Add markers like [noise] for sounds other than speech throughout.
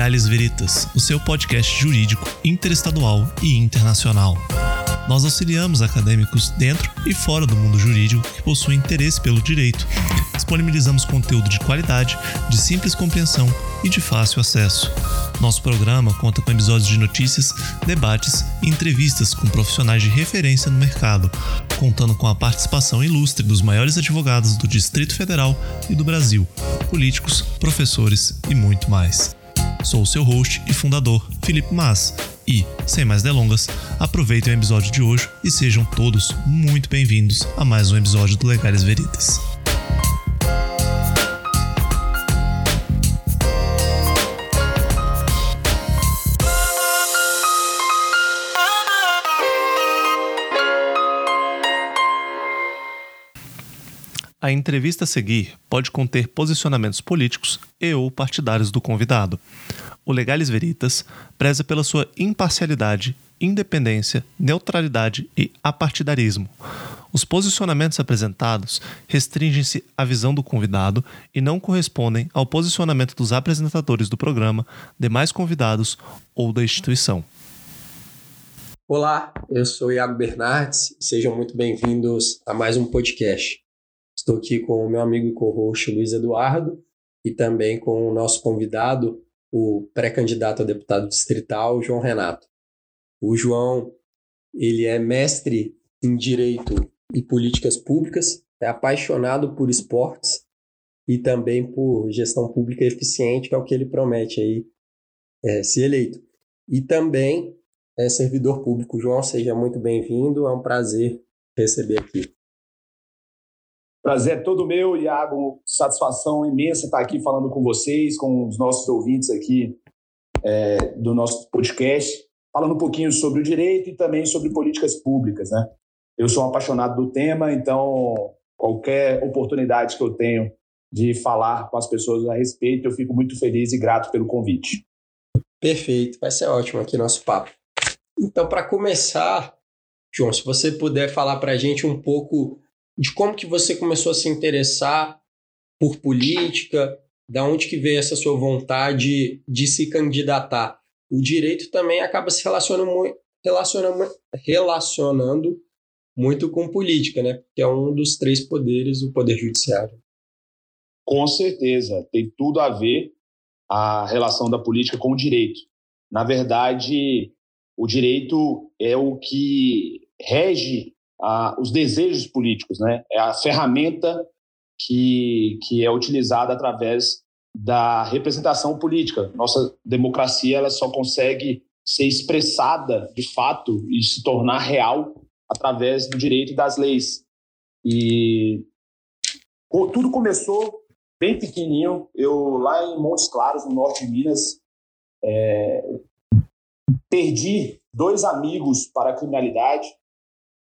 Legales Veritas, o seu podcast jurídico interestadual e internacional. Nós auxiliamos acadêmicos dentro e fora do mundo jurídico que possuem interesse pelo direito. Disponibilizamos conteúdo de qualidade, de simples compreensão e de fácil acesso. Nosso programa conta com episódios de notícias, debates e entrevistas com profissionais de referência no mercado, contando com a participação ilustre dos maiores advogados do Distrito Federal e do Brasil, políticos, professores e muito mais. Sou o seu host e fundador, Felipe Mas, e, sem mais delongas, aproveitem o episódio de hoje e sejam todos muito bem-vindos a mais um episódio do Legais Veritas. A entrevista a seguir pode conter posicionamentos políticos e ou partidários do convidado. O Legales Veritas preza pela sua imparcialidade, independência, neutralidade e apartidarismo. Os posicionamentos apresentados restringem-se à visão do convidado e não correspondem ao posicionamento dos apresentadores do programa, demais convidados ou da instituição. Olá, eu sou Iago Bernardes sejam muito bem-vindos a mais um podcast. Estou aqui com o meu amigo e co-host Luiz Eduardo e também com o nosso convidado, o pré-candidato a deputado distrital, João Renato. O João, ele é mestre em Direito e Políticas Públicas, é apaixonado por esportes e também por gestão pública eficiente, que é o que ele promete aí é, se eleito. E também é servidor público. João, seja muito bem-vindo, é um prazer receber aqui. Prazer é todo meu, Iago. Satisfação imensa estar aqui falando com vocês, com os nossos ouvintes aqui é, do nosso podcast, falando um pouquinho sobre o direito e também sobre políticas públicas, né? Eu sou um apaixonado do tema, então qualquer oportunidade que eu tenho de falar com as pessoas a respeito, eu fico muito feliz e grato pelo convite. Perfeito, vai ser ótimo aqui nosso papo. Então, para começar, João, se você puder falar para a gente um pouco de como que você começou a se interessar por política, da onde que veio essa sua vontade de se candidatar. O direito também acaba se relacionando, relacionando, relacionando muito com política, né? Que é um dos três poderes do poder judiciário. Com certeza, tem tudo a ver a relação da política com o direito. Na verdade, o direito é o que rege a, os desejos políticos, né? É a ferramenta que, que é utilizada através da representação política. Nossa democracia ela só consegue ser expressada de fato e se tornar real através do direito das leis. E tudo começou bem pequenininho. Eu lá em Montes Claros, no norte de Minas, é, perdi dois amigos para a criminalidade.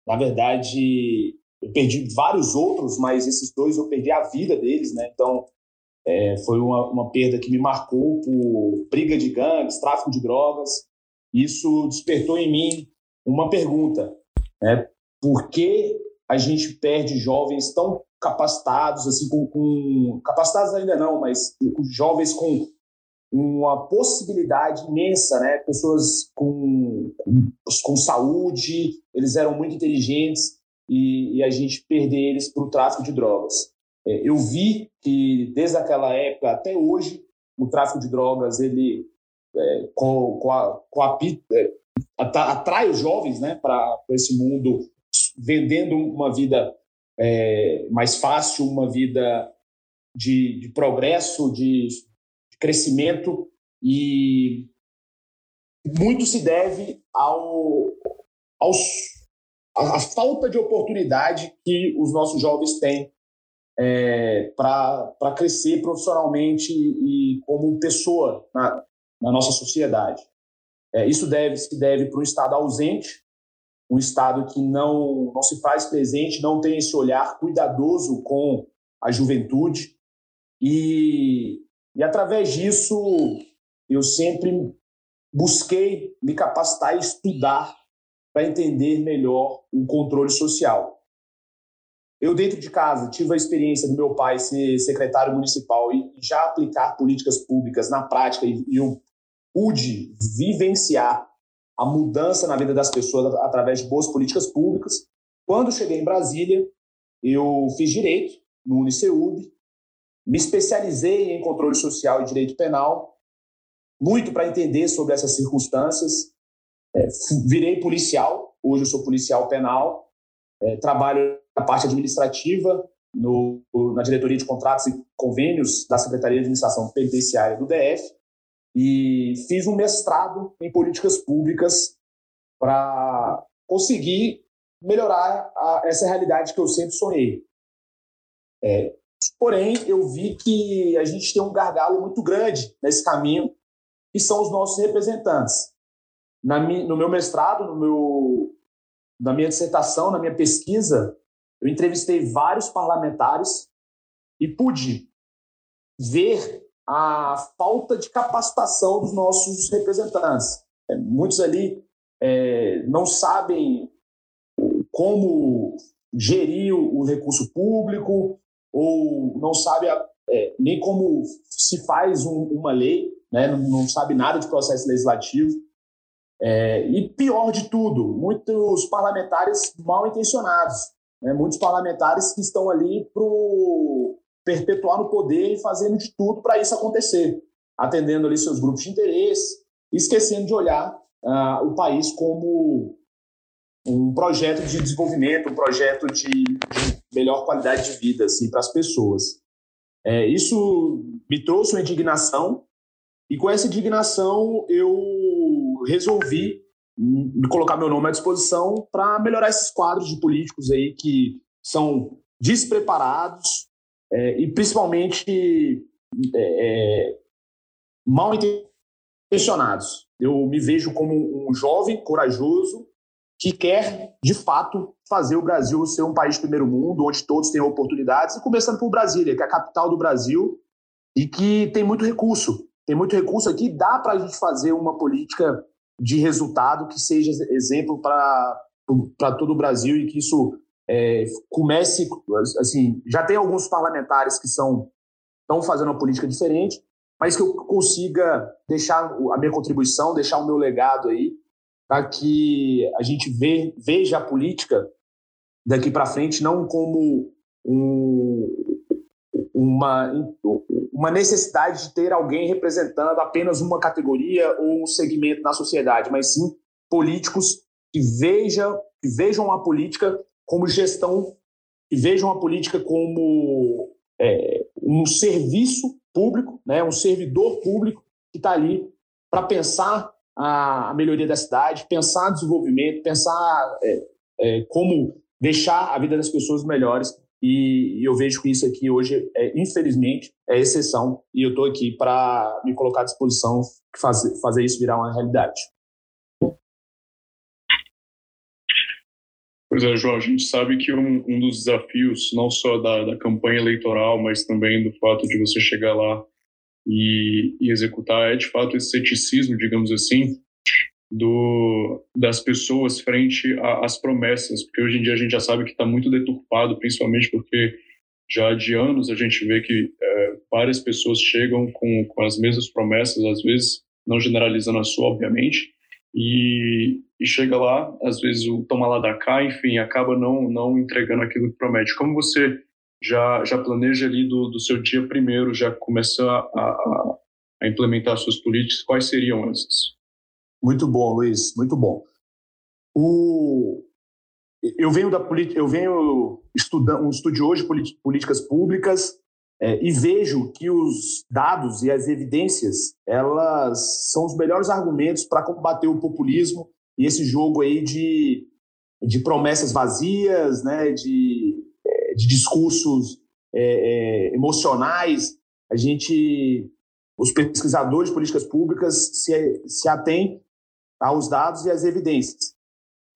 Na verdade, eu perdi vários outros, mas esses dois eu perdi a vida deles, né? Então, é, foi uma, uma perda que me marcou por briga de gangues, tráfico de drogas. Isso despertou em mim uma pergunta, né? Por que a gente perde jovens tão capacitados, assim, com, com capacitados ainda não, mas jovens com uma possibilidade imensa, né? Pessoas com, com, com saúde, eles eram muito inteligentes e, e a gente perder eles para o tráfico de drogas. É, eu vi que desde aquela época até hoje o tráfico de drogas ele é, com, com a, com a é, atrai os jovens, né, para esse mundo vendendo uma vida é, mais fácil, uma vida de, de progresso, de crescimento e muito se deve ao, aos, à falta de oportunidade que os nossos jovens têm é, para crescer profissionalmente e como pessoa na, na nossa sociedade. É, isso deve se deve para um Estado ausente, um Estado que não, não se faz presente, não tem esse olhar cuidadoso com a juventude e e através disso, eu sempre busquei me capacitar e estudar para entender melhor o controle social. eu dentro de casa tive a experiência do meu pai ser secretário municipal e já aplicar políticas públicas na prática e eu pude vivenciar a mudança na vida das pessoas através de boas políticas públicas. Quando cheguei em Brasília, eu fiz direito no Uniceub, me especializei em controle social e direito penal, muito para entender sobre essas circunstâncias. É, virei policial, hoje eu sou policial penal, é, trabalho na parte administrativa, no, na diretoria de contratos e convênios da Secretaria de Administração Penitenciária do DF e fiz um mestrado em políticas públicas para conseguir melhorar a, essa realidade que eu sempre sonhei. É, porém, eu vi que a gente tem um gargalo muito grande nesse caminho, que são os nossos representantes. Na, no meu mestrado, no meu, na minha dissertação, na minha pesquisa, eu entrevistei vários parlamentares e pude ver a falta de capacitação dos nossos representantes. É, muitos ali é, não sabem como gerir o recurso público ou não sabe é, nem como se faz um, uma lei, né? não, não, sabe nada de processo legislativo. É, e pior de tudo, muitos parlamentares mal intencionados, né? muitos parlamentares que estão ali para perpetuar no poder e fazendo de tudo para isso acontecer, atendendo ali seus grupos de interesse, esquecendo de olhar uh, o país como um projeto de desenvolvimento, um projeto de, de melhor qualidade de vida assim, para as pessoas. É, isso me trouxe uma indignação e com essa indignação eu resolvi me colocar meu nome à disposição para melhorar esses quadros de políticos aí que são despreparados, é, e principalmente é, é, mal intencionados. Eu me vejo como um jovem corajoso que quer, de fato, fazer o Brasil ser um país de primeiro mundo, onde todos têm oportunidades, e começando por Brasília, que é a capital do Brasil e que tem muito recurso. Tem muito recurso aqui, dá para a gente fazer uma política de resultado que seja exemplo para todo o Brasil e que isso é, comece, assim, já tem alguns parlamentares que são estão fazendo uma política diferente, mas que eu consiga deixar a minha contribuição, deixar o meu legado aí, para que a gente ve, veja a política daqui para frente não como um, uma, uma necessidade de ter alguém representando apenas uma categoria ou um segmento na sociedade, mas sim políticos que vejam, que vejam a política como gestão e vejam a política como é, um serviço público, né, um servidor público que está ali para pensar a, melhoria da cidade, pensar desenvolvimento, pensar é, é, como deixar a vida das pessoas melhores. E, e eu vejo que isso aqui hoje, é, infelizmente, é exceção. E eu estou aqui para me colocar à disposição fazer, fazer isso virar uma realidade. Pois é, João, a gente sabe que um, um dos desafios, não só da, da, campanha eleitoral, mas também do fato de você chegar lá e, e executar, é de fato esse ceticismo, digamos assim, do, das pessoas frente às promessas, porque hoje em dia a gente já sabe que está muito deturpado, principalmente porque já de anos a gente vê que é, várias pessoas chegam com, com as mesmas promessas, às vezes não generalizando a sua, obviamente, e, e chega lá, às vezes o toma lá da cá, enfim, acaba não, não entregando aquilo que promete. Como você já, já planeja ali do, do seu dia primeiro, já começar a, a, implementar suas políticas, quais seriam essas? Muito bom, Luiz, muito bom. O, eu venho da eu venho estudando estudioso de políticas públicas é, e vejo que os dados e as evidências elas são os melhores argumentos para combater o populismo e esse jogo aí de, de promessas vazias, né, de, de discursos é, é, emocionais. A gente, os pesquisadores de políticas públicas se, se atêm aos dados e às evidências.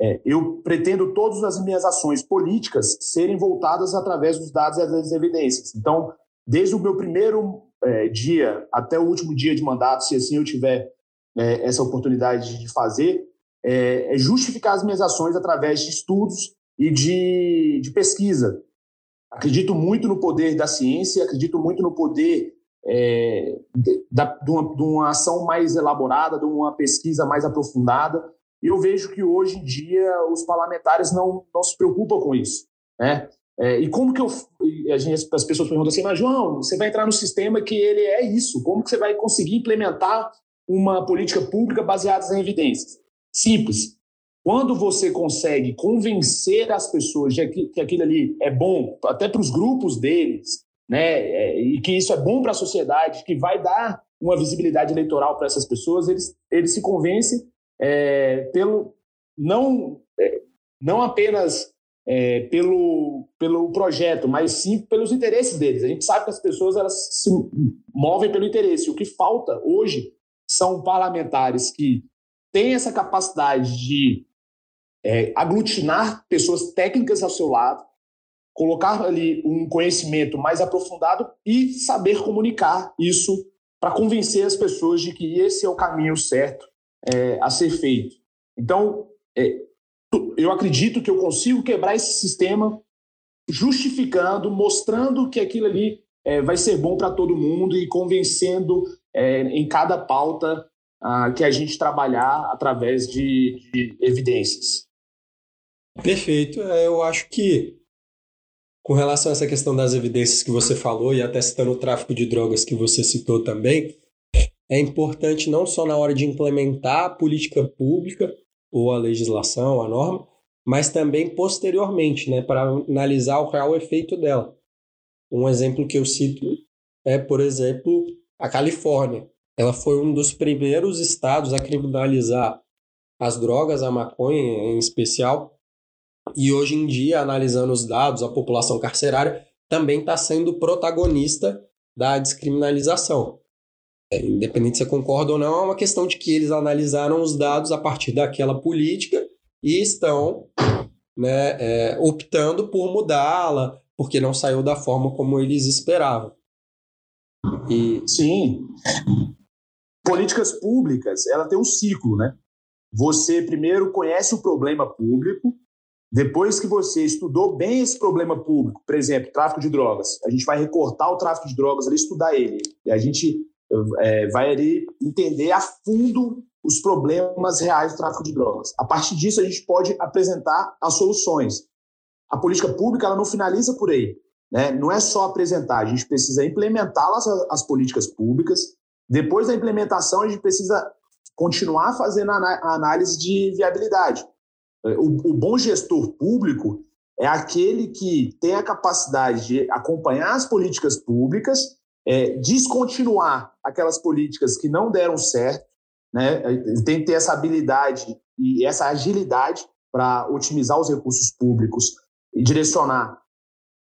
É, eu pretendo todas as minhas ações políticas serem voltadas através dos dados e das evidências. Então, desde o meu primeiro é, dia até o último dia de mandato, se assim eu tiver é, essa oportunidade de fazer, é, é, justificar as minhas ações através de estudos e de, de pesquisa. Acredito muito no poder da ciência, acredito muito no poder é, de, de, uma, de uma ação mais elaborada, de uma pesquisa mais aprofundada. E eu vejo que hoje em dia os parlamentares não, não se preocupam com isso. Né? É, e como que eu. Gente, as pessoas perguntam assim, mas João, você vai entrar no sistema que ele é isso. Como que você vai conseguir implementar uma política pública baseada em evidências? Simples. Quando você consegue convencer as pessoas de que, que aquilo ali é bom, até para os grupos deles, né, é, e que isso é bom para a sociedade, que vai dar uma visibilidade eleitoral para essas pessoas, eles, eles se convencem é, pelo não é, não apenas é, pelo, pelo projeto, mas sim pelos interesses deles. A gente sabe que as pessoas elas se movem pelo interesse. O que falta hoje são parlamentares que têm essa capacidade de é, aglutinar pessoas técnicas ao seu lado, colocar ali um conhecimento mais aprofundado e saber comunicar isso para convencer as pessoas de que esse é o caminho certo é, a ser feito. Então, é, eu acredito que eu consigo quebrar esse sistema justificando, mostrando que aquilo ali é, vai ser bom para todo mundo e convencendo é, em cada pauta ah, que a gente trabalhar através de, de evidências. Perfeito. É, eu acho que com relação a essa questão das evidências que você falou e até citando o tráfico de drogas que você citou também, é importante não só na hora de implementar a política pública ou a legislação, a norma, mas também posteriormente, né, para analisar o real efeito dela. Um exemplo que eu cito é, por exemplo, a Califórnia. Ela foi um dos primeiros estados a criminalizar as drogas, a maconha em especial, e hoje em dia, analisando os dados, a população carcerária também está sendo protagonista da descriminalização. É, independente se você concorda ou não, é uma questão de que eles analisaram os dados a partir daquela política e estão né, é, optando por mudá-la, porque não saiu da forma como eles esperavam. E... Sim. Políticas públicas, ela tem um ciclo, né? Você primeiro conhece o problema público, depois que você estudou bem esse problema público, por exemplo, tráfico de drogas, a gente vai recortar o tráfico de drogas, ali, estudar ele. E a gente é, vai ali entender a fundo os problemas reais do tráfico de drogas. A partir disso, a gente pode apresentar as soluções. A política pública ela não finaliza por aí. Né? Não é só apresentar, a gente precisa implementar as, as políticas públicas. Depois da implementação, a gente precisa continuar fazendo a análise de viabilidade. O, o bom gestor público é aquele que tem a capacidade de acompanhar as políticas públicas, é, descontinuar aquelas políticas que não deram certo, né? Ele tem que ter essa habilidade e essa agilidade para otimizar os recursos públicos e direcionar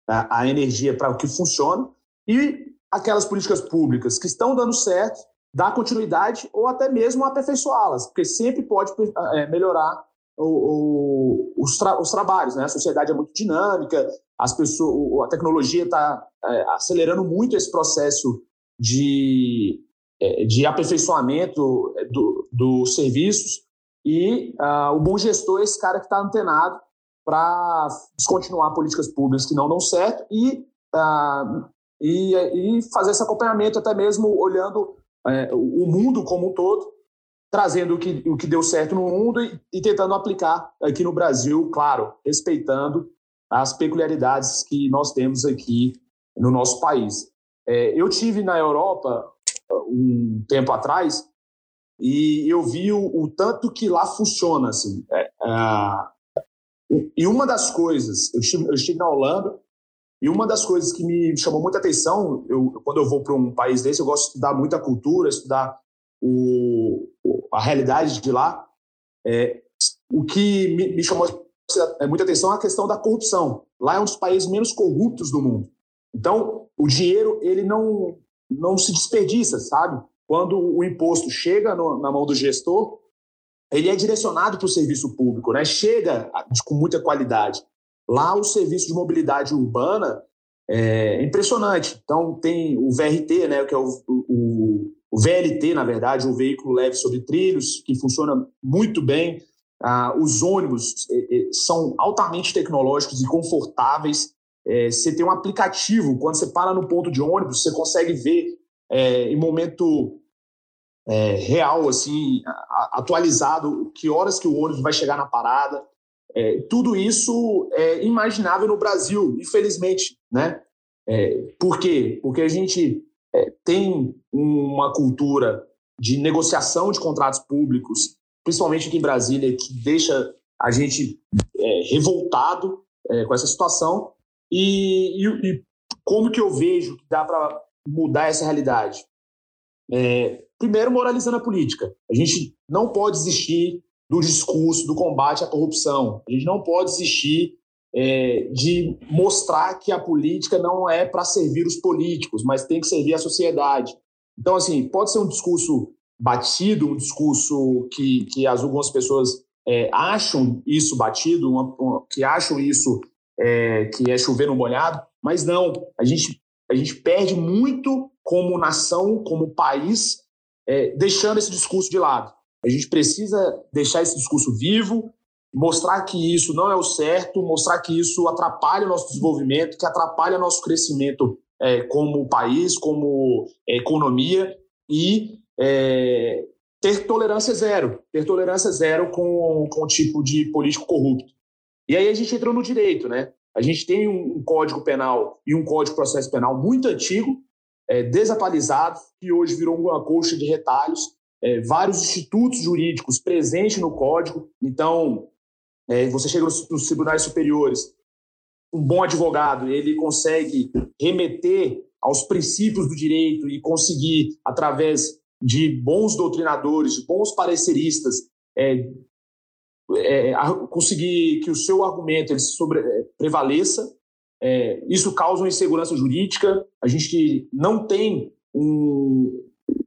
a, a energia para o que funciona e aquelas políticas públicas que estão dando certo, dar continuidade ou até mesmo aperfeiçoá-las, porque sempre pode é, melhorar o, o, os, tra os, trabalhos. Né? A sociedade é muito dinâmica, as pessoas, a tecnologia está é, acelerando muito esse processo de é, de aperfeiçoamento é, do, dos serviços e uh, o bom gestor é esse cara que está antenado para descontinuar políticas públicas que não dão certo e, uh, e, e, fazer esse acompanhamento até mesmo olhando uh, o mundo como um todo, trazendo o que, o que deu certo no mundo e, e tentando aplicar aqui no Brasil, claro, respeitando as peculiaridades que nós temos aqui no nosso país. É, eu tive na Europa um tempo atrás e eu vi o, o tanto que lá funciona. Assim. É, é, e uma das coisas, eu estive, eu estive na Holanda, e uma das coisas que me chamou muita atenção, eu, quando eu vou para um país desse, eu gosto de estudar muita cultura, estudar o, a realidade de lá. É, o que me, me chamou muita atenção é a questão da corrupção. Lá é um dos países menos corruptos do mundo. Então, o dinheiro ele não não se desperdiça, sabe? Quando o imposto chega no, na mão do gestor, ele é direcionado para o serviço público, né? Chega com muita qualidade. Lá o serviço de mobilidade urbana é impressionante. Então tem o VRT, né, que é o, o, o VLT, na verdade, o veículo leve sobre trilhos, que funciona muito bem. Ah, os ônibus são altamente tecnológicos e confortáveis. é, você tem um aplicativo, quando você para no ponto de ônibus, você consegue ver é, em momento real, assim, atualizado, que horas que o ônibus vai chegar na parada. Tudo isso é imaginável no Brasil, infelizmente, né? Por quê? Porque a gente tem uma cultura de negociação de contratos públicos, principalmente aqui em Brasília, que deixa a gente é, revoltado é, com essa situação. E, e, e, como que eu vejo que dá para mudar essa realidade? É, primeiro, moralizando a política. A gente não pode desistir do discurso do combate à corrupção. A gente não pode desistir é, de mostrar que a política não é para servir os políticos, mas tem que servir a sociedade. Então, assim, pode ser um discurso batido, um discurso que, que as, algumas pessoas é, acham isso batido, uma, uma, que acham isso é, que é chover no molhado, mas não, a gente, a gente perde muito como nação, como país, é, deixando esse discurso de lado. A gente precisa deixar esse discurso vivo, mostrar que isso não é o certo, mostrar que isso atrapalha o nosso desenvolvimento, que atrapalha nosso crescimento é, como país, como é, economia e é, ter tolerância zero, ter tolerância zero com, com o tipo de político corrupto. E aí a gente entrou no direito, né? A gente tem um, um código penal e um código de processo penal muito antigo, é, desatualizado, que hoje virou uma colcha de retalhos, é, vários institutos jurídicos presentes no código. Então, é, você chega nos, nos tribunais superiores, um bom advogado, ele consegue remeter aos princípios do direito e conseguir, através de bons doutrinadores, de bons pareceristas, é, é, conseguir que o seu argumento ele sobre, é, prevaleça. É, isso causa uma insegurança jurídica. A gente não tem um,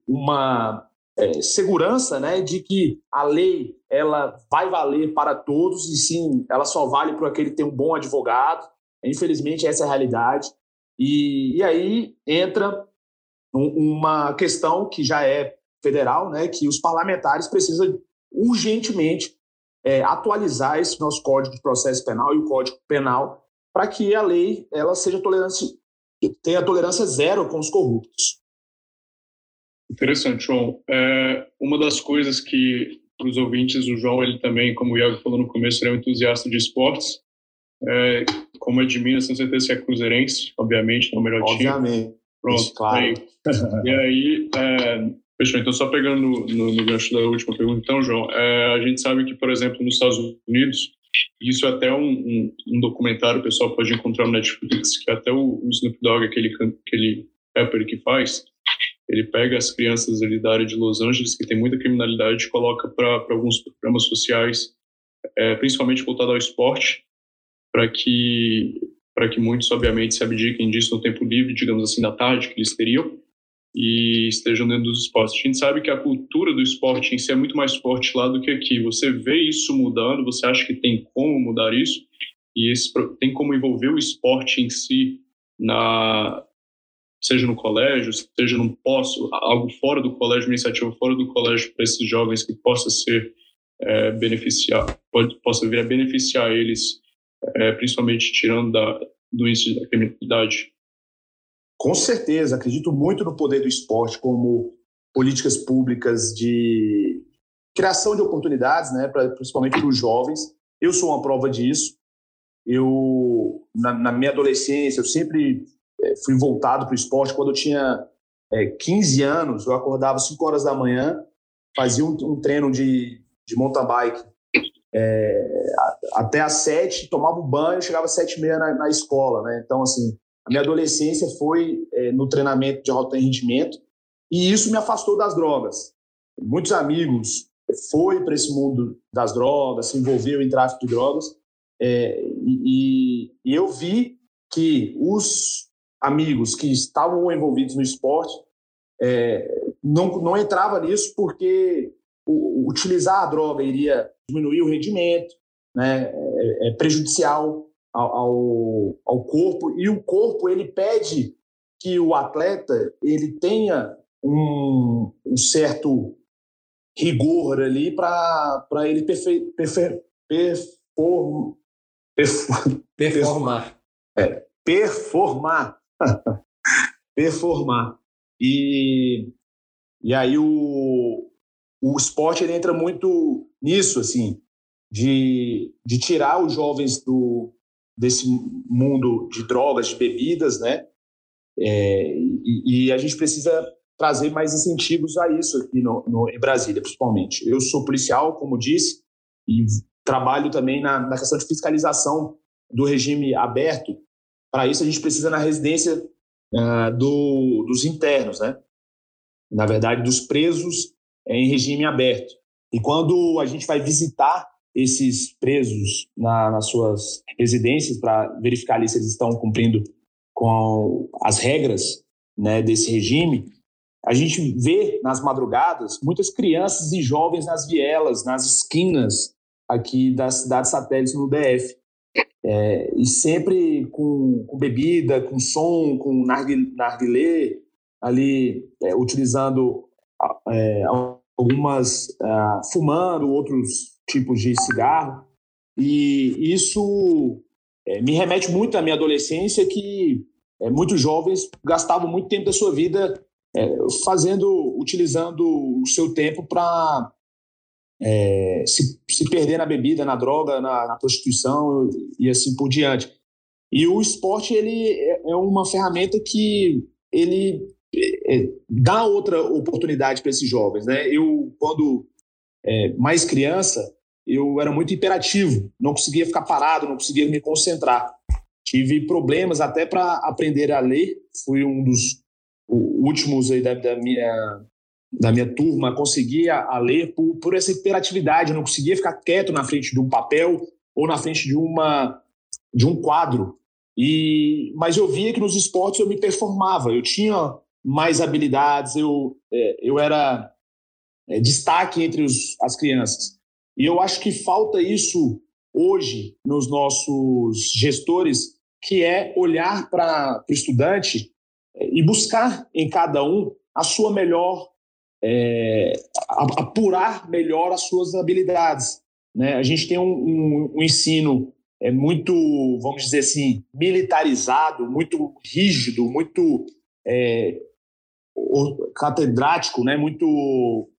uma é, segurança né, de que a lei ela vai valer para todos e sim, ela só vale para aquele que tem um bom advogado. Infelizmente, essa é a realidade. E, e aí entra uma questão que já é federal, né, que os parlamentares precisam urgentemente é, atualizar esse nosso Código de Processo Penal e o Código Penal para que a lei ela seja tolerância, tenha tolerância zero com os corruptos. Interessante, João. É, uma das coisas que para os ouvintes, o João, ele também, como o Iago falou no começo, ele é um entusiasta de esportes. É, como é de Minas, tenho certeza que é cruzeirense, obviamente, é o melhor obviamente. time. Obviamente. Pronto, claro. Aí. [laughs] E aí, é, fechou. Então, só pegando no, no, no, gancho da última pergunta, então, João, é, a gente sabe que, por exemplo, nos Estados Unidos, isso é até um, um, um, documentário, o pessoal pode encontrar no Netflix, que é até o, o Snoop Dogg, aquele, aquele rapper que faz, ele pega as crianças ali da área de Los Angeles, que tem muita criminalidade, e coloca para alguns programas sociais, é, principalmente voltado ao esporte, para que para que muitos, obviamente, se abdiquem disso no tempo livre, digamos assim, da tarde que eles teriam, e estejam dentro dos esportes. A gente sabe que a cultura do esporte em si é muito mais forte lá do que aqui. Você vê isso mudando, você acha que tem como mudar isso, e esse, tem como envolver o esporte em si na seja no colégio, seja num posso algo fora do colégio, uma iniciativa fora do colégio para esses jovens que possa ser é, beneficiar, pode, possa vir a beneficiar eles é, principalmente tirando da, do índice da criminalidade? Com certeza, acredito muito no poder do esporte como políticas públicas de criação de oportunidades, né, pra, principalmente para os jovens. Eu sou uma prova disso. Eu, na, na minha adolescência, eu sempre fui voltado para o esporte. Quando eu tinha é, 15 anos, eu acordava 5 horas da manhã, fazia um, um treino de, de mountain bike é, até às sete, tomava um banho, chegava às sete e meia na, na, escola, né? Então, assim, a minha adolescência foi é, no treinamento de alto rendimento e isso me afastou das drogas. Muitos amigos foi para esse mundo das drogas, se envolveu em tráfico de drogas é, e, e, eu vi que os amigos que estavam envolvidos no esporte é, não, não entrava nisso porque o, utilizar a droga iria diminuir o rendimento, né, é, é prejudicial ao, ao, ao, corpo e o corpo ele pede que o atleta ele tenha um, um certo rigor ali para ele perfe, perfe, perform, performar. É, performar. [laughs] performar. E, e aí o, o esporte ele entra muito nisso, assim, de, de tirar os jovens do, desse mundo de drogas, de bebidas, né? É, e, e, a gente precisa trazer mais incentivos a isso aqui no, no, em Brasília, principalmente. Eu sou policial, como disse, e trabalho também na, na questão de fiscalização do regime aberto. Para isso, a gente precisa na residência uh, do, dos internos, né? Na verdade, dos presos em regime aberto. E quando a gente vai visitar esses presos na, nas suas residências para verificar ali se eles estão cumprindo com as regras né, desse regime, a gente vê nas madrugadas muitas crianças e jovens nas vielas, nas esquinas aqui das cidades satélites no DF. É, e sempre com, com, bebida, com som, com narguilé, ali é, utilizando é, algumas, uh, fumando outros tipos de cigarro. E isso é, me remete muito à minha adolescência, que é, muitos jovens gastavam muito tempo da sua vida é, fazendo, utilizando o seu tempo para é, se, se, perder na bebida, na droga, na, na, prostituição e assim por diante. E o esporte ele é, é uma ferramenta que ele é, dá outra oportunidade para esses jovens, né? Eu quando é, mais criança eu era muito imperativo, não conseguia ficar parado, não conseguia me concentrar. Tive problemas até para aprender a ler. Fui um dos últimos aí da, da, minha da minha turma conseguia a ler por, por essa hiperatividade. Eu não conseguia ficar quieto na frente de um papel ou na frente de uma de um quadro. E mas eu via que nos esportes eu me performava. Eu tinha mais habilidades. Eu é, eu era é, destaque entre os, as crianças. E eu acho que falta isso hoje nos nossos gestores, que é olhar para o estudante é, e buscar em cada um a sua melhor, é, apurar melhor as suas habilidades. Né? A gente tem um, um, um ensino é muito, vamos dizer assim, militarizado, muito rígido, muito é, catedrático, né? muito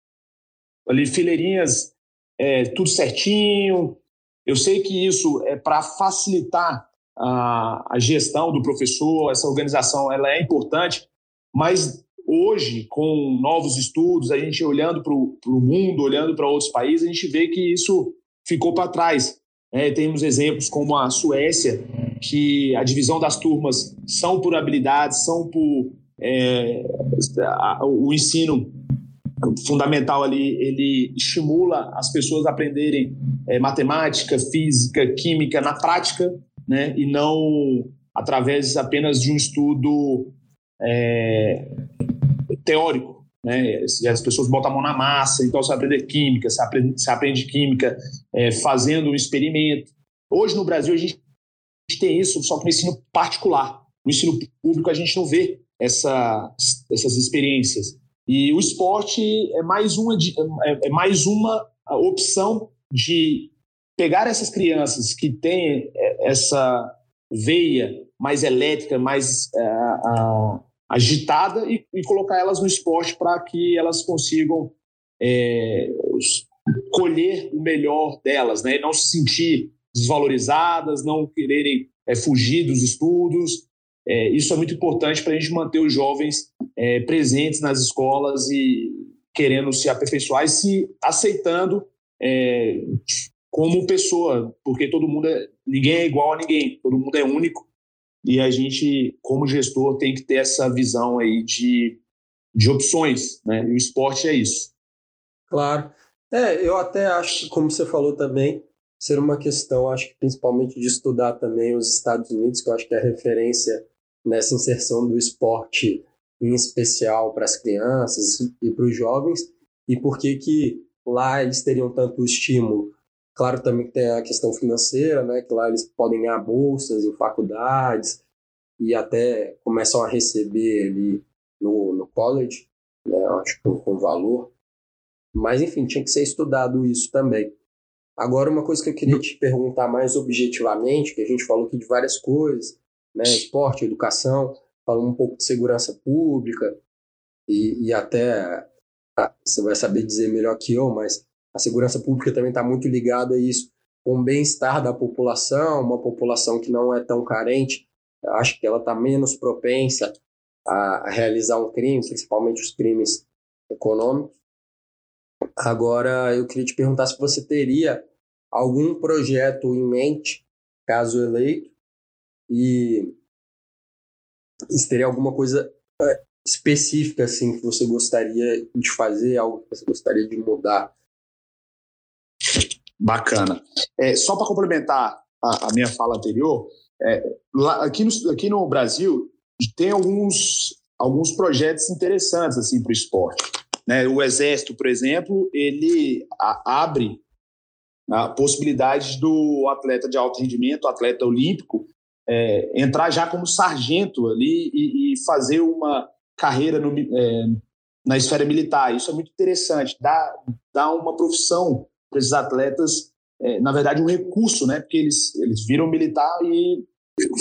ali fileirinhas é, tudo certinho. Eu sei que isso é para facilitar a, a gestão do professor, essa organização ela é importante, mas hoje, com novos estudos, a gente olhando para o mundo, olhando para outros países, a gente vê que isso ficou para trás. É, temos exemplos como a Suécia, que a divisão das turmas são por habilidades, são por é, o ensino fundamental ali, ele estimula as pessoas a aprenderem é, matemática, física, química na prática, né, e não através apenas de um estudo é, teórico. Né? As pessoas botam a mão na massa, então você aprende química, você aprende, você aprende química é, fazendo um experimento. Hoje no Brasil a gente tem isso, só que no ensino particular. No ensino público a gente não vê essa, essas experiências. E o esporte é mais uma, é, é mais uma opção de pegar essas crianças que têm é, essa veia mais elétrica, mais uh, uh, agitada e, e, colocar elas no esporte para que elas consigam é, colher o melhor delas, né? não se sentir desvalorizadas, não quererem é, fugir dos estudos, é, isso é muito importante para a gente manter os jovens é, presentes nas escolas e querendo se aperfeiçoar e se aceitando é, como pessoa, porque todo mundo é, ninguém é igual a ninguém, todo mundo é único e a gente, como gestor, tem que ter essa visão aí de, de opções, né? E o esporte é isso. Claro. É, eu até acho, como você falou também, ser uma questão, acho que principalmente de estudar também os Estados Unidos, que eu acho que é a referência nessa inserção do esporte em especial para as crianças e para os jovens e por que que lá eles teriam tanto estímulo. Claro também que tem a questão financeira, né, que lá eles podem ganhar bolsas em faculdades e até começam a receber ali no, no college, né, acho que com valor. Mas enfim, tinha que ser estudado isso também. Agora, uma coisa que eu queria te perguntar mais objetivamente, que a gente falou aqui de várias coisas, né? Esporte, educação, falamos um pouco de segurança pública e, e até ah, você vai saber dizer melhor que eu, mas a segurança pública também está muito ligada a isso, com o bem-estar da população, uma população que não é tão carente, acho que ela está menos propensa a, realizar um crime, principalmente os crimes econômicos. Agora, eu queria te perguntar se você teria algum projeto em mente, caso eleito, e se teria alguma coisa é, específica assim que você gostaria de fazer, algo que você gostaria de mudar. Bacana. É, só para complementar a, a, minha fala anterior, é, lá, aqui, no, aqui no Brasil tem alguns, alguns projetos interessantes assim para o esporte. Né? O Exército, por exemplo, ele a, abre a possibilidade do atleta de alto rendimento, atleta olímpico, é, entrar já como sargento ali e, e fazer uma carreira no, é, na esfera militar. Isso é muito interessante, dá, dá uma profissão para esses atletas, é, na verdade, um recurso, né? porque eles, eles viram militar e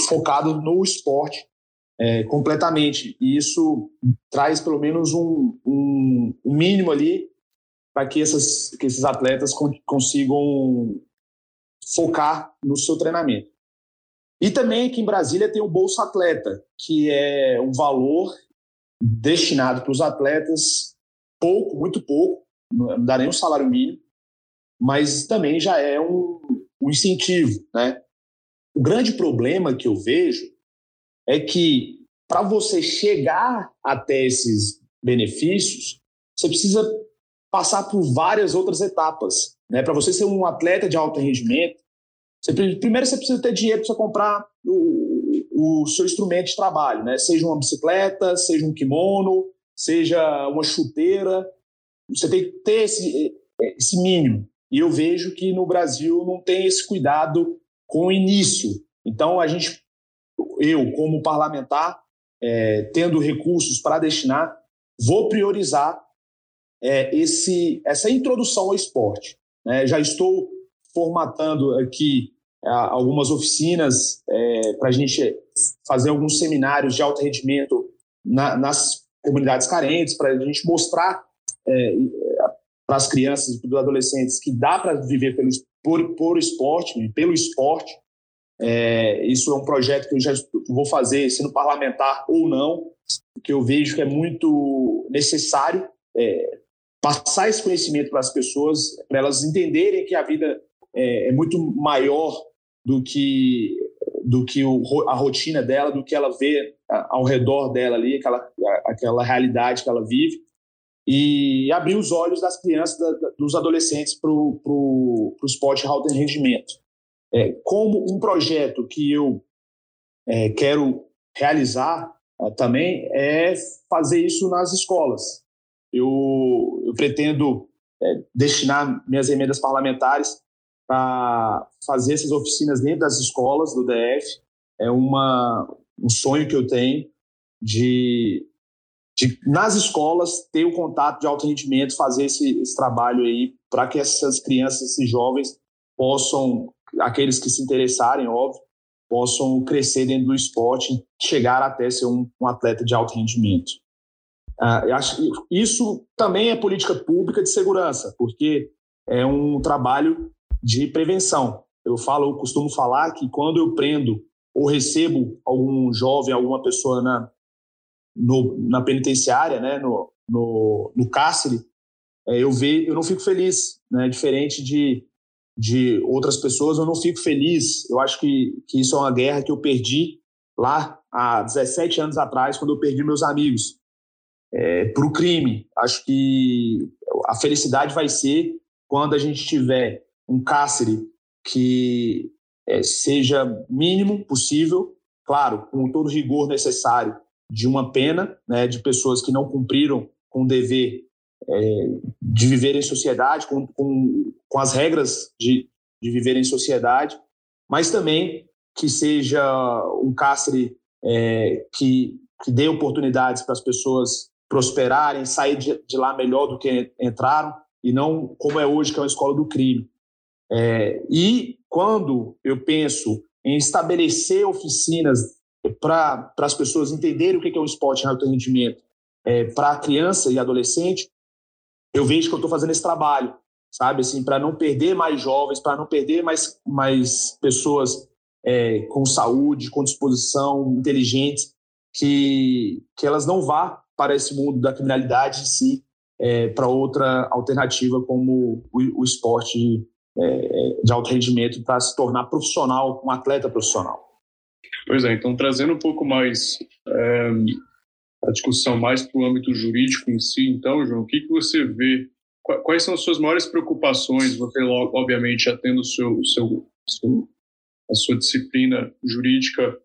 focado no esporte é, completamente. E isso traz pelo menos um, um, um mínimo ali para que, que esses atletas consigam focar no seu treinamento. E também aqui em Brasília tem o Bolsa Atleta, que é um valor destinado para os atletas, pouco, muito pouco, não dá nem um salário mínimo, mas também já é um, um incentivo. Né? O grande problema que eu vejo é que para você chegar até esses benefícios, você precisa passar por várias outras etapas. Né? Para você ser um atleta de alto rendimento, você, primeiro você precisa ter dinheiro para comprar o, o, seu instrumento de trabalho, né? seja uma bicicleta, seja um kimono, seja uma chuteira. Você tem que ter esse, esse mínimo. E eu vejo que no Brasil não tem esse cuidado com o início. Então, a gente, eu, como parlamentar, é, tendo recursos para destinar, vou priorizar é, esse, essa introdução ao esporte. Né? Já estou formatando aqui é, algumas oficinas é, para a gente fazer alguns seminários de alto rendimento na, nas comunidades carentes, para a gente mostrar é, para as crianças e para os adolescentes que dá para viver pelo, por, por esporte, pelo esporte. É, isso é um projeto que eu já vou fazer, sendo parlamentar ou não, que eu vejo que é muito necessário é, passar esse conhecimento para as pessoas, para elas entenderem que a vida é, é, muito maior do que do que o, a rotina dela, do que ela vê ao redor dela ali, aquela, aquela realidade que ela vive, e abrir os olhos das crianças, da, dos adolescentes para o esporte de alto rendimento. É, como um projeto que eu é, quero realizar é, também é fazer isso nas escolas. Eu, eu pretendo é, destinar minhas emendas parlamentares para fazer essas oficinas dentro das escolas do DF. É uma, um sonho que eu tenho de, de nas escolas ter o contato de alto rendimento, fazer esse, esse trabalho aí para que essas crianças, esses jovens possam, aqueles que se interessarem, óbvio, possam crescer dentro do esporte, chegar até ser um, um atleta de alto rendimento. Eu acho isso também é política pública de segurança, porque é um trabalho de prevenção. Eu falo, eu costumo falar que quando eu prendo ou recebo algum jovem, alguma pessoa na, no, na penitenciária, né, no, no, no cárcere, é, eu, ve, eu não fico feliz, né, diferente de, de outras pessoas, eu não fico feliz. Eu acho que, que isso é uma guerra que eu perdi lá há 17 anos atrás, quando eu perdi meus amigos é, para o crime. Acho que a felicidade vai ser quando a gente tiver um cárcere que é, seja mínimo possível, claro, com todo o rigor necessário de uma pena, né, de pessoas que não cumpriram com o dever é, de viver em sociedade, com, com, com as regras de, de viver em sociedade, mas também que seja um cárcere é, que, que dê oportunidades para as pessoas prosperarem, sair de, de, lá melhor do que entraram, e não como é hoje, que é uma escola do crime. É, e quando eu penso em estabelecer oficinas para as pessoas entenderem o que é o esporte em alto rendimento é, para criança e adolescente, eu vejo que eu estou fazendo esse trabalho, sabe? Assim, para não perder mais jovens, para não perder mais, mais pessoas é, com saúde, com disposição, inteligentes, que, que elas não vá para esse mundo da criminalidade, sim, é, para outra alternativa como o, o esporte é, de alto rendimento para se tornar profissional, um atleta profissional. Pois é, então trazendo um pouco mais é, a discussão mais para o âmbito jurídico em si, então, João, o que, que você vê? Quais são as suas maiores preocupações? Você, obviamente, já tendo o seu, seu, seu, a sua disciplina jurídica,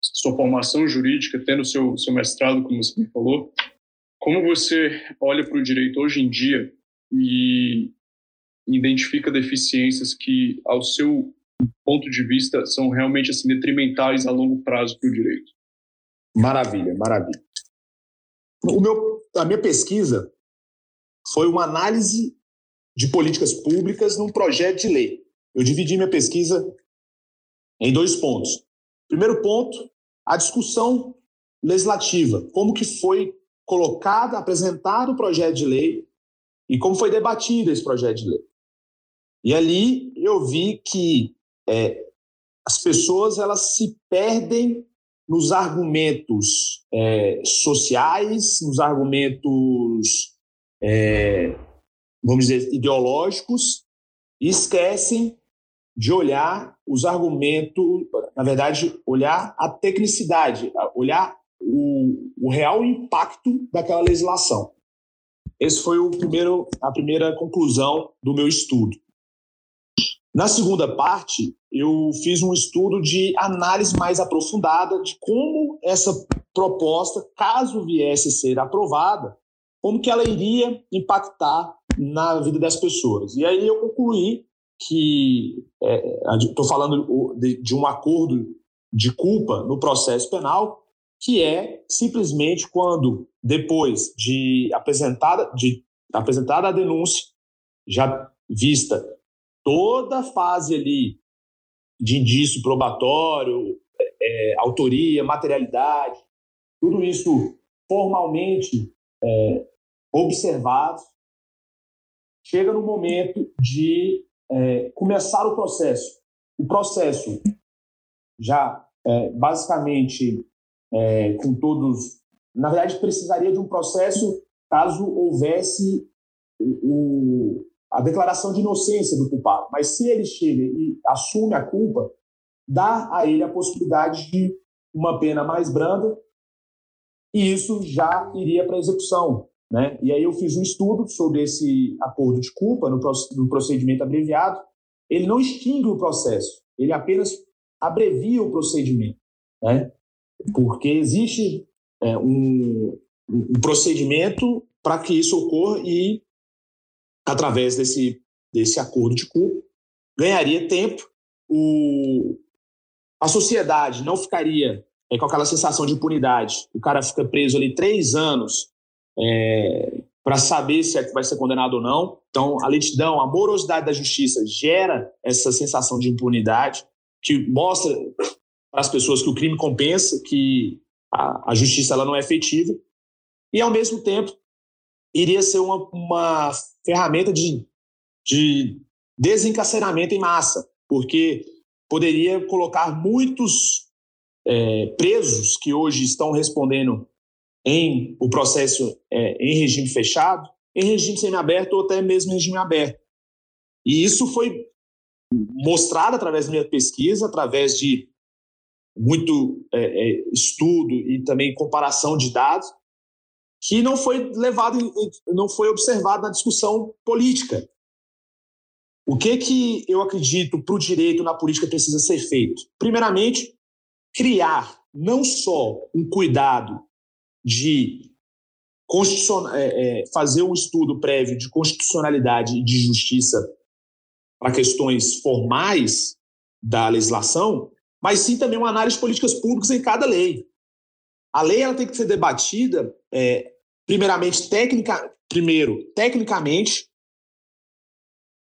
sua formação jurídica, tendo o seu, seu mestrado, como você me falou, como você olha para o direito hoje em dia e identifica deficiências que, ao seu ponto de vista, são realmente assim, detrimentais a longo prazo para o direito? Maravilha, maravilha. O meu, a minha pesquisa foi uma análise de políticas públicas num projeto de lei. Eu dividi minha pesquisa em dois pontos. Primeiro ponto, a discussão legislativa, como que foi colocado, apresentado o projeto de lei e como foi debatido esse projeto de lei. E ali eu vi que é, as pessoas elas se perdem nos argumentos é, sociais, nos argumentos, é, vamos dizer, ideológicos, e esquecem de olhar os argumentos, na verdade, olhar a tecnicidade, olhar o, o real impacto daquela legislação. Esse foi o primeiro, a primeira conclusão do meu estudo. Na segunda parte, eu fiz um estudo de análise mais aprofundada de como essa proposta, caso viesse a ser aprovada, como que ela iria impactar na vida das pessoas. E aí eu concluí que estou é, falando de, um acordo de culpa no processo penal, que é simplesmente quando, depois de apresentada, de apresentada a denúncia, já vista toda a fase ali de indício probatório, é, autoria, materialidade, tudo isso formalmente é, observado, chega no momento de é, começar o processo. O processo já é, basicamente é, com todos, na verdade precisaria de um processo caso houvesse o, a declaração de inocência do culpado. Mas se ele chega e assume a culpa, dá a ele a possibilidade de uma pena mais branda e isso já iria para execução. Né? E aí eu fiz um estudo sobre esse acordo de culpa no, procedimento abreviado. Ele não extingue o processo, ele apenas abrevia o procedimento, né? porque existe é, um, um procedimento para que isso ocorra e através desse, desse acordo de culpa, ganharia tempo, o, a sociedade não ficaria é, com aquela sensação de impunidade. O cara fica preso ali três anos é, para saber se é que vai ser condenado ou não. Então, a lentidão, a morosidade da justiça gera essa sensação de impunidade, que mostra para as pessoas que o crime compensa, que a, a justiça ela não é efetiva. E, ao mesmo tempo, iria ser uma, uma ferramenta de, de desencarceramento em massa, porque poderia colocar muitos é, presos que hoje estão respondendo em o processo é, em regime fechado, em regime semiaberto ou até mesmo regime aberto. E isso foi mostrado através da minha pesquisa, através de muito é, é estudo e também comparação de dados, que não foi levado, não foi observado na discussão política. O que que eu acredito para o direito na política precisa ser feito? Primeiramente, criar não só um cuidado de é, é, fazer um estudo prévio de constitucionalidade e de justiça para questões formais da legislação, mas sim também uma análise de políticas públicas em cada lei. A lei ela tem que ser debatida é, primeiramente, técnica, primeiro, tecnicamente,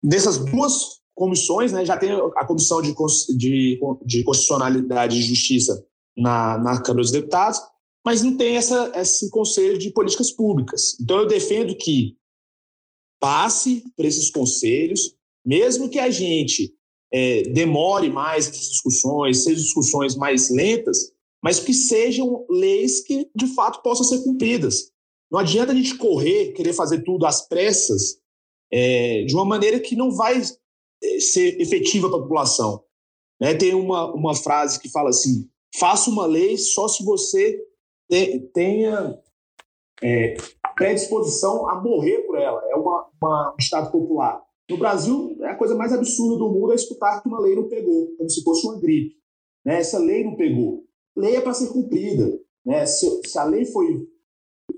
nessas duas comissões, né, já tem a comissão de, de, de constitucionalidade e justiça na, na Câmara dos Deputados, mas não tem essa, esse conselho de políticas públicas. Então, eu defendo que passe por esses conselhos, mesmo que a gente é, demore mais essas discussões, sejam discussões mais lentas, mas que sejam leis que de fato possam ser cumpridas. Não adianta a gente correr, querer fazer tudo às pressas, é, de uma maneira que não vai é, ser efetiva para a população. Né? Tem uma, uma frase que fala assim: faça uma lei só se você tenha é, predisposição a morrer por ela. É uma, uma, um Estado popular. No Brasil, é a coisa mais absurda do mundo é escutar que uma lei não pegou, como se fosse uma gripe. Né? Essa lei não pegou. Lei é para ser cumprida. Né? Se, se, a lei foi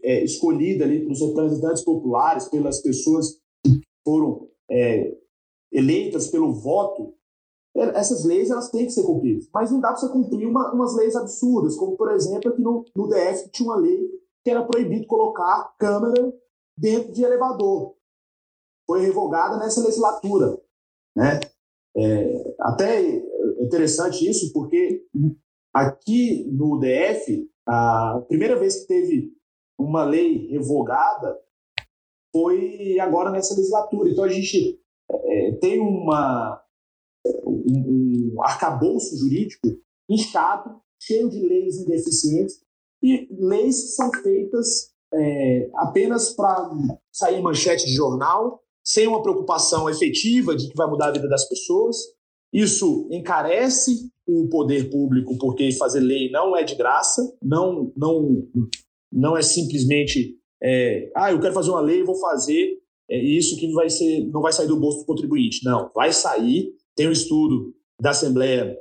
é, escolhida ali pelos representantes populares, pelas pessoas que foram é, eleitas pelo voto, é, essas leis elas têm que ser cumpridas. Mas não dá para você cumprir uma, umas leis absurdas, como, por exemplo, aqui no, no DF tinha uma lei que era proibido colocar câmera dentro de elevador. Foi revogada nessa legislatura. Né? É, até é interessante isso, porque aqui no DF, a primeira vez que teve uma lei revogada foi agora nessa legislatura. Então a gente é, tem uma, um, um arcabouço jurídico inchado, cheio de leis indeficientes e leis que são feitas é, apenas para sair manchete de jornal, sem uma preocupação efetiva de que vai mudar a vida das pessoas. Isso encarece o poder público, porque fazer lei não é de graça, não, não, não é simplesmente, é, ah, eu quero fazer uma lei vou fazer é isso que vai ser, não vai sair do bolso do contribuinte. Não, vai sair tem um estudo da Assembleia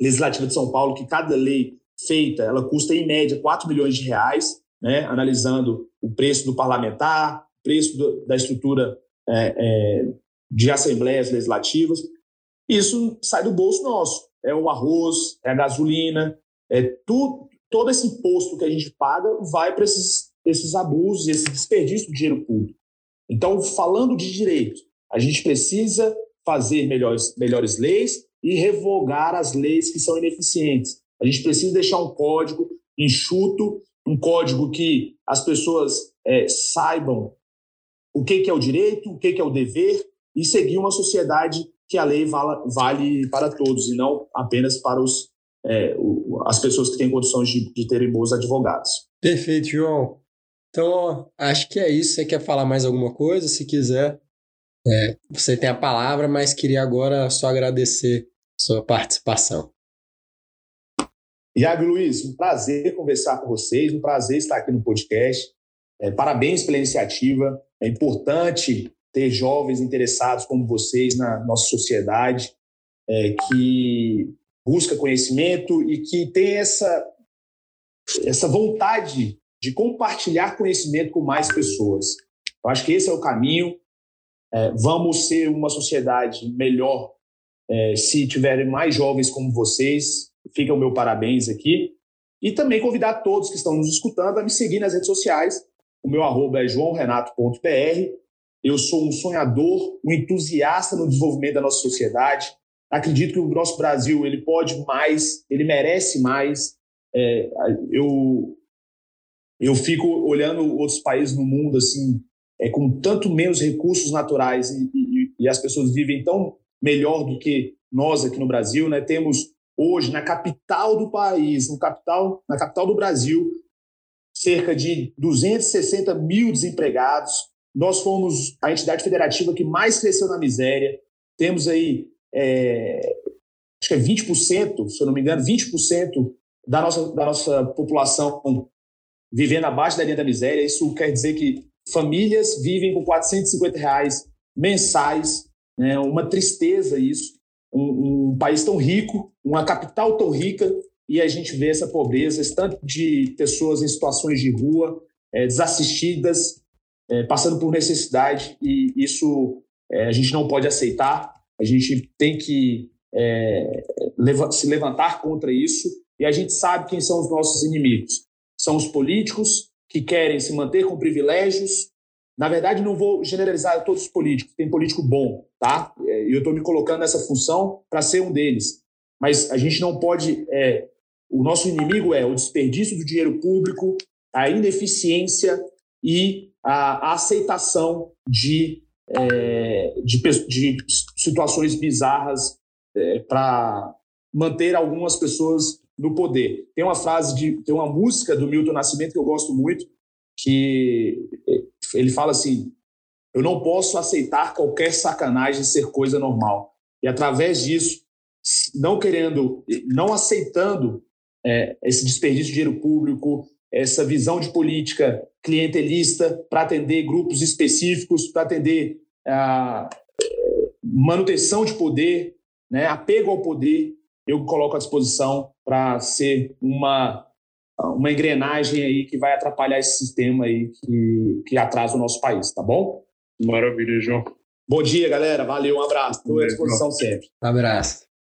Legislativa de São Paulo que cada lei feita ela custa em média 4 milhões de reais, né, analisando o preço do parlamentar, preço do, da estrutura é, é, de assembleias legislativas. Isso sai do bolso nosso. É o arroz, é a gasolina, é tudo, todo esse imposto que a gente paga vai para esses, esses abusos, esse desperdício do dinheiro público. Então, falando de direito, a gente precisa fazer melhores, melhores leis e revogar as leis que são ineficientes. A gente precisa deixar um código enxuto, um código que as pessoas é, saibam o que, que, é o direito, o que, que, é o dever e seguir uma sociedade que a lei vale para todos e não apenas para os, é, o, as pessoas que têm condições de, de terem bons advogados. Perfeito, João. Então, acho que é isso. Você quer falar mais alguma coisa? Se quiser, é, você tem a palavra, mas queria agora só agradecer sua participação. Iago Luiz, um prazer conversar com vocês, um prazer estar aqui no podcast. É, parabéns pela iniciativa. É importante ter jovens interessados como vocês na nossa sociedade, é, que busca conhecimento e que tem essa, essa vontade de compartilhar conhecimento com mais pessoas. Eu acho que esse é o caminho. É, vamos ser uma sociedade melhor é, se tiverem mais jovens como vocês. Fica o meu parabéns aqui. E também convidar todos que estão nos escutando a me seguir nas redes sociais. O meu arroba é joãorenato.br. Eu sou um sonhador, um entusiasta no desenvolvimento da nossa sociedade. Acredito que o nosso Brasil ele pode mais, ele merece mais. É, eu eu fico olhando outros países no mundo assim é, com tanto menos recursos naturais e, e, e, as pessoas vivem tão melhor do que nós aqui no Brasil, né? Temos hoje na capital do país, no capital, na capital do Brasil, cerca de 260 mil desempregados. Nós fomos a entidade federativa que mais cresceu na miséria. Temos aí, é, acho que é 20%, se eu não me engano, 20% da nossa, da nossa população vivendo abaixo da linha da miséria. Isso quer dizer que famílias vivem com 450 reais mensais, né? uma tristeza isso. Um, um, país tão rico, uma capital tão rica, e a gente vê essa pobreza, esse tanto de pessoas em situações de rua, é, desassistidas, é, passando por necessidade, e isso é, a gente não pode aceitar, a gente tem que é, se levantar contra isso, e a gente sabe quem são os nossos inimigos. São os políticos, que querem se manter com privilégios. Na verdade, não vou generalizar todos os políticos, tem político bom, tá? É, e eu estou me colocando nessa função para ser um deles. Mas a gente não pode é, o nosso inimigo é o desperdício do dinheiro público, a ineficiência e a aceitação de, é, de, de, situações bizarras é, para manter algumas pessoas no poder. Tem uma frase de, tem uma música do Milton Nascimento que eu gosto muito, que é, ele fala assim: eu não posso aceitar qualquer sacanagem ser coisa normal. E através disso, não querendo, não aceitando é, esse desperdício de dinheiro público, essa visão de política clientelista para atender grupos específicos, para atender a manutenção de poder, né, apego ao poder, eu coloco à disposição para ser uma, uma engrenagem aí que vai atrapalhar esse sistema aí que, que atrasa o nosso país, tá bom? Maravilha, João. Bom dia, galera. Valeu, um abraço. Estou à disposição sempre. Um abraço.